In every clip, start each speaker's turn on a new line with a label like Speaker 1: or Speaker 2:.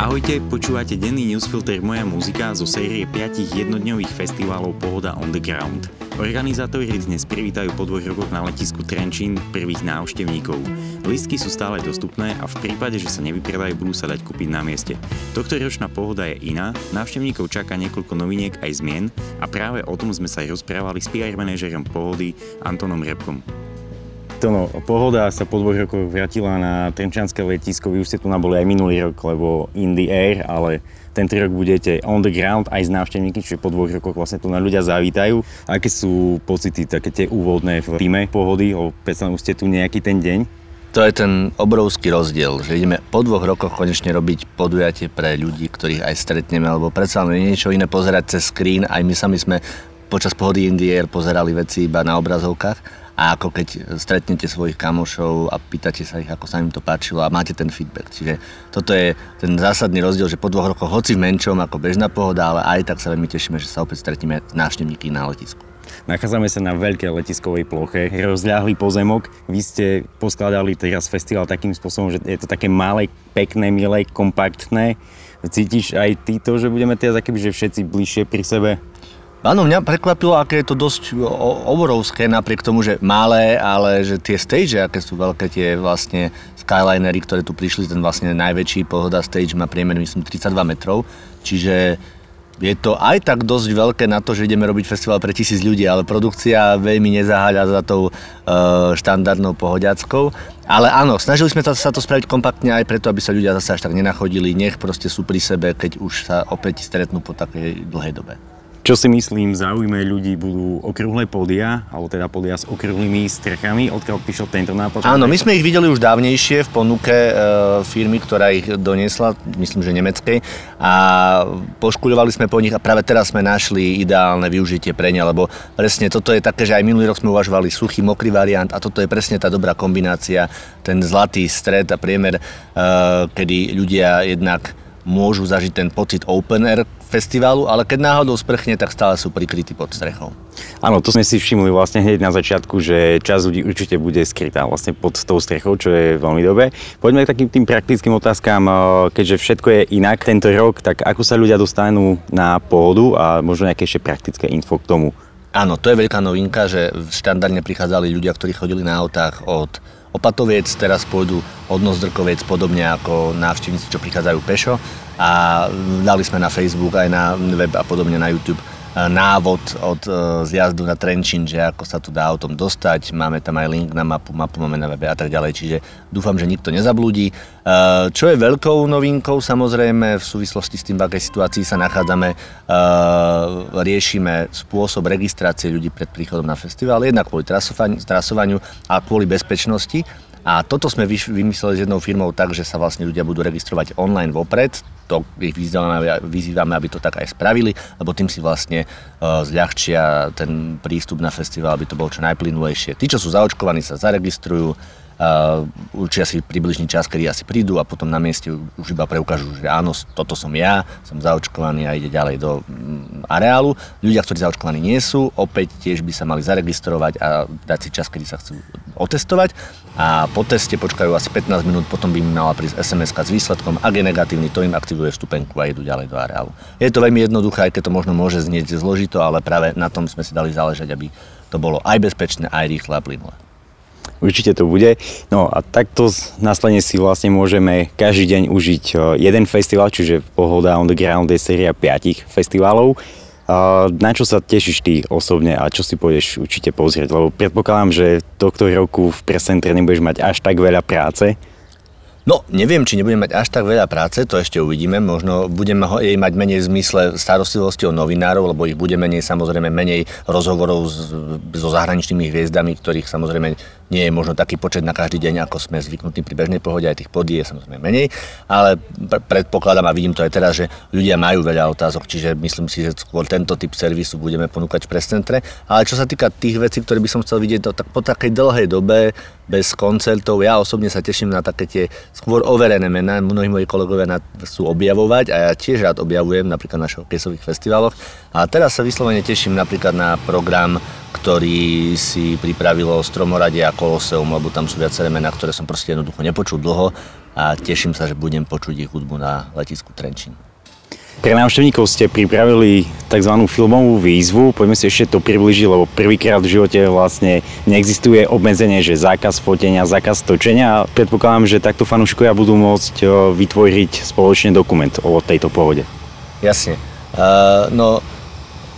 Speaker 1: Ahojte, počúvate denný newsfilter Moja muzika zo série 5 jednodňových festivalov Pohoda on the Ground. Organizátori dnes privítajú po dvoch rokoch na letisku Trenčín prvých návštevníkov. Listky sú stále dostupné a v prípade, že sa nevypredajú, budú sa dať kúpiť na mieste. Tohto ročná pohoda je iná, návštevníkov čaká niekoľko noviniek aj zmien a práve o tom sme sa aj rozprávali s PR manažerom pohody Antonom Repkom.
Speaker 2: No, pohoda sa po dvoch rokoch vrátila na Trenčanské letisko. Vy už ste tu naboli aj minulý rok, lebo in the air, ale tento rok budete on the ground aj s návštevníky, čiže po dvoch rokoch vlastne tu na ľudia zavítajú. Aké sú pocity, také tie úvodné v týme pohody, lebo predstavím, ste tu nejaký ten deň?
Speaker 3: To je ten obrovský rozdiel, že ideme po dvoch rokoch konečne robiť podujatie pre ľudí, ktorých aj stretneme, lebo predsa len niečo iné pozerať cez screen, aj my sami sme počas pohody in the air pozerali veci iba na obrazovkách a ako keď stretnete svojich kamošov a pýtate sa ich, ako sa im to páčilo a máte ten feedback. Čiže toto je ten zásadný rozdiel, že po dvoch rokoch, hoci v menšom ako bežná pohoda, ale aj tak sa veľmi tešíme, že sa opäť stretneme návštevníky na letisku.
Speaker 2: Nachádzame sa na veľkej letiskovej ploche, rozľahlý pozemok. Vy ste poskladali teraz festival takým spôsobom, že je to také malé, pekné, milé, kompaktné. Cítiš aj ty to, že budeme teraz akýby, že všetci bližšie pri sebe?
Speaker 3: Áno, mňa prekvapilo, aké je to dosť obrovské, napriek tomu, že malé, ale že tie stage, aké sú veľké, tie vlastne Skylinery, ktoré tu prišli, ten vlastne najväčší pohoda stage má priemer, myslím, 32 metrov, čiže je to aj tak dosť veľké na to, že ideme robiť festival pre tisíc ľudí, ale produkcia veľmi nezaháľa za tou e, štandardnou pohodiackou. Ale áno, snažili sme sa to spraviť kompaktne aj preto, aby sa ľudia zase až tak nenachodili, nech proste sú pri sebe, keď už sa opäť stretnú po takej dlhej dobe.
Speaker 2: Čo si myslím zaujímavé ľudí budú okrúhle podia, alebo teda podia s okrúhlymi strechami, odkiaľ prišiel tento nápad?
Speaker 3: Áno, my sme ich videli už dávnejšie v ponuke e, firmy, ktorá ich doniesla, myslím, že nemeckej a poškuľovali sme po nich a práve teraz sme našli ideálne využitie pre ne, lebo presne toto je také, že aj minulý rok sme uvažovali suchý, mokrý variant a toto je presne tá dobrá kombinácia, ten zlatý stred a priemer, e, kedy ľudia jednak môžu zažiť ten pocit open air festivalu, ale keď náhodou sprchne, tak stále sú prikrytí pod strechou.
Speaker 2: Áno, to sme si všimli vlastne hneď na začiatku, že časť ľudí určite bude skrytá vlastne pod tou strechou, čo je veľmi dobré. Poďme k takým tým praktickým otázkám, keďže všetko je inak tento rok, tak ako sa ľudia dostanú na pôdu a možno nejaké ešte praktické info k tomu.
Speaker 3: Áno, to je veľká novinka, že štandardne prichádzali ľudia, ktorí chodili na autách od Opatoviec, teraz pôjdu od Nozdrkoviec, podobne ako návštevníci, čo prichádzajú pešo a dali sme na Facebook aj na web a podobne na YouTube E, návod od e, zjazdu na Trenčín, že ako sa tu dá autom dostať, máme tam aj link na mapu, mapu máme na webe a tak ďalej, čiže dúfam, že nikto nezablúdi. E, čo je veľkou novinkou samozrejme v súvislosti s tým, v akej situácii sa nachádzame, riešime spôsob registrácie ľudí pred príchodom na festival, jednak kvôli trasovaniu a kvôli bezpečnosti. A toto sme vymysleli s jednou firmou tak, že sa vlastne ľudia budú registrovať online vopred. To ich vyzývame, aby to tak aj spravili, lebo tým si vlastne uh, zľahčia ten prístup na festival, aby to bolo čo najplynulejšie. Tí, čo sú zaočkovaní, sa zaregistrujú, uh, určia si približný čas, kedy asi prídu a potom na mieste už iba preukážu, že áno, toto som ja, som zaočkovaný a ide ďalej do um, areálu. Ľudia, ktorí zaočkovaní nie sú, opäť tiež by sa mali zaregistrovať a dať si čas, kedy sa chcú otestovať a po teste počkajú asi 15 minút, potom by mi mala prísť sms s výsledkom, ak je negatívny, to im aktivuje vstupenku a idú ďalej do areálu. Je to veľmi jednoduché, aj keď to možno môže znieť zložito, ale práve na tom sme si dali záležať, aby to bolo aj bezpečné, aj rýchle a plynulé.
Speaker 2: Určite to bude. No a takto následne si vlastne môžeme každý deň užiť e, jeden festival, čiže Pohoda on the Ground je séria 5 festivalov. Na čo sa tešíš ty osobne a čo si pôjdeš určite pozrieť? Lebo predpokladám, že tohto roku v presentre nebudeš mať až tak veľa práce.
Speaker 3: No, neviem, či nebudeme mať až tak veľa práce, to ešte uvidíme. Možno budeme jej mať menej v zmysle starostlivosti o novinárov, lebo ich bude menej, samozrejme menej rozhovorov so zahraničnými hviezdami, ktorých samozrejme nie je možno taký počet na každý deň, ako sme zvyknutí pri bežnej pohode, aj tých podí je samozrejme menej, ale predpokladám a vidím to aj teraz, že ľudia majú veľa otázok, čiže myslím si, že skôr tento typ servisu budeme ponúkať v prescentre. Ale čo sa týka tých vecí, ktoré by som chcel vidieť, to tak po takej dlhej dobe bez koncertov. Ja osobne sa teším na také tie skôr overené mená. Mnohí moji kolegovia sú objavovať a ja tiež rád objavujem napríklad na showcaseových festivaloch. A teraz sa vyslovene teším napríklad na program, ktorý si pripravilo Stromoradie a Koloseum, lebo tam sú viaceré mená, ktoré som proste jednoducho nepočul dlho. a teším sa, že budem počuť ich hudbu na letisku Trenčín.
Speaker 2: Pre návštevníkov ste pripravili tzv. filmovú výzvu. Poďme si ešte to približiť, lebo prvýkrát v živote vlastne neexistuje obmedzenie, že zákaz fotenia, zákaz točenia a predpokladám, že takto fanúškovia budú môcť vytvoriť spoločne dokument o tejto pohode.
Speaker 3: Jasne. Uh, no,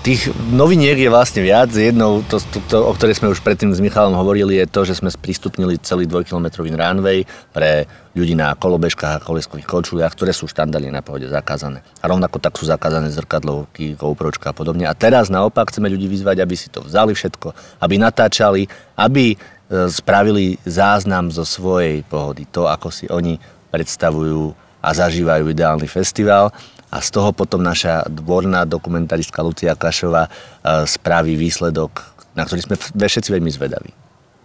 Speaker 3: Tých noviniek je vlastne viac. Jednou, to, to, to, o ktorej sme už predtým s Michalom hovorili, je to, že sme sprístupnili celý dvojkilometrový runway pre ľudí na kolobežkách a koleskových kočuliach, ktoré sú štandardne na pohode zakázané. A rovnako tak sú zakázané zrkadlovky, GoPročka a podobne. A teraz naopak chceme ľudí vyzvať, aby si to vzali všetko, aby natáčali, aby e, spravili záznam zo svojej pohody. To, ako si oni predstavujú a zažívajú ideálny festival a z toho potom naša dvorná dokumentaristka Lucia Kašová e, spraví výsledok, na ktorý sme všetci veľmi zvedaví.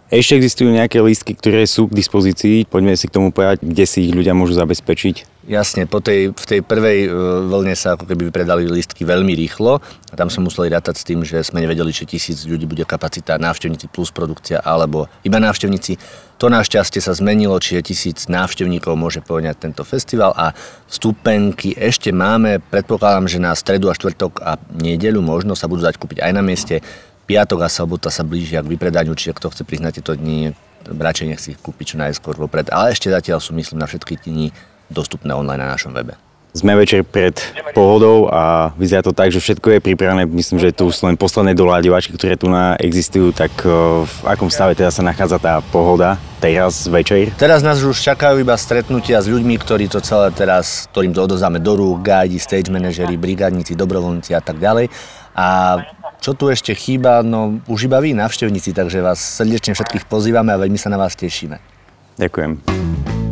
Speaker 2: Ešte existujú nejaké lístky, ktoré sú k dispozícii? Poďme si k tomu povedať, kde si ich ľudia môžu zabezpečiť.
Speaker 3: Jasne, po tej, v tej prvej e, vlne sa ako keby predali lístky veľmi rýchlo a tam sme museli rátať s tým, že sme nevedeli, či tisíc ľudí bude kapacita návštevníci plus produkcia alebo iba návštevníci. To našťastie sa zmenilo, čiže tisíc návštevníkov môže poňať tento festival a vstupenky ešte máme. Predpokladám, že na stredu a štvrtok a nedeľu možno sa budú dať kúpiť aj na mieste piatok a sobota sa blížia k vypredaniu, čiže kto chce priznať tieto dni, radšej nech si ich kúpi čo najskôr vopred. Ale ešte zatiaľ sú, myslím, na všetky dni dostupné online na našom webe.
Speaker 2: Sme večer pred pohodou a vyzerá to tak, že všetko je pripravené. Myslím, že tu sú len posledné doľaďovačky, ktoré tu na existujú. Tak e, v akom stave teda sa nachádza tá pohoda teraz večer?
Speaker 3: Teraz nás už čakajú iba stretnutia s ľuďmi, ktorí to celé teraz, ktorým to odozáme do rúk, guidi, stage manažery, brigádnici, dobrovoľníci a tak ďalej. A čo tu ešte chýba? No už iba vy, návštevníci, takže vás srdečne všetkých pozývame a veľmi sa na vás tešíme.
Speaker 2: Ďakujem.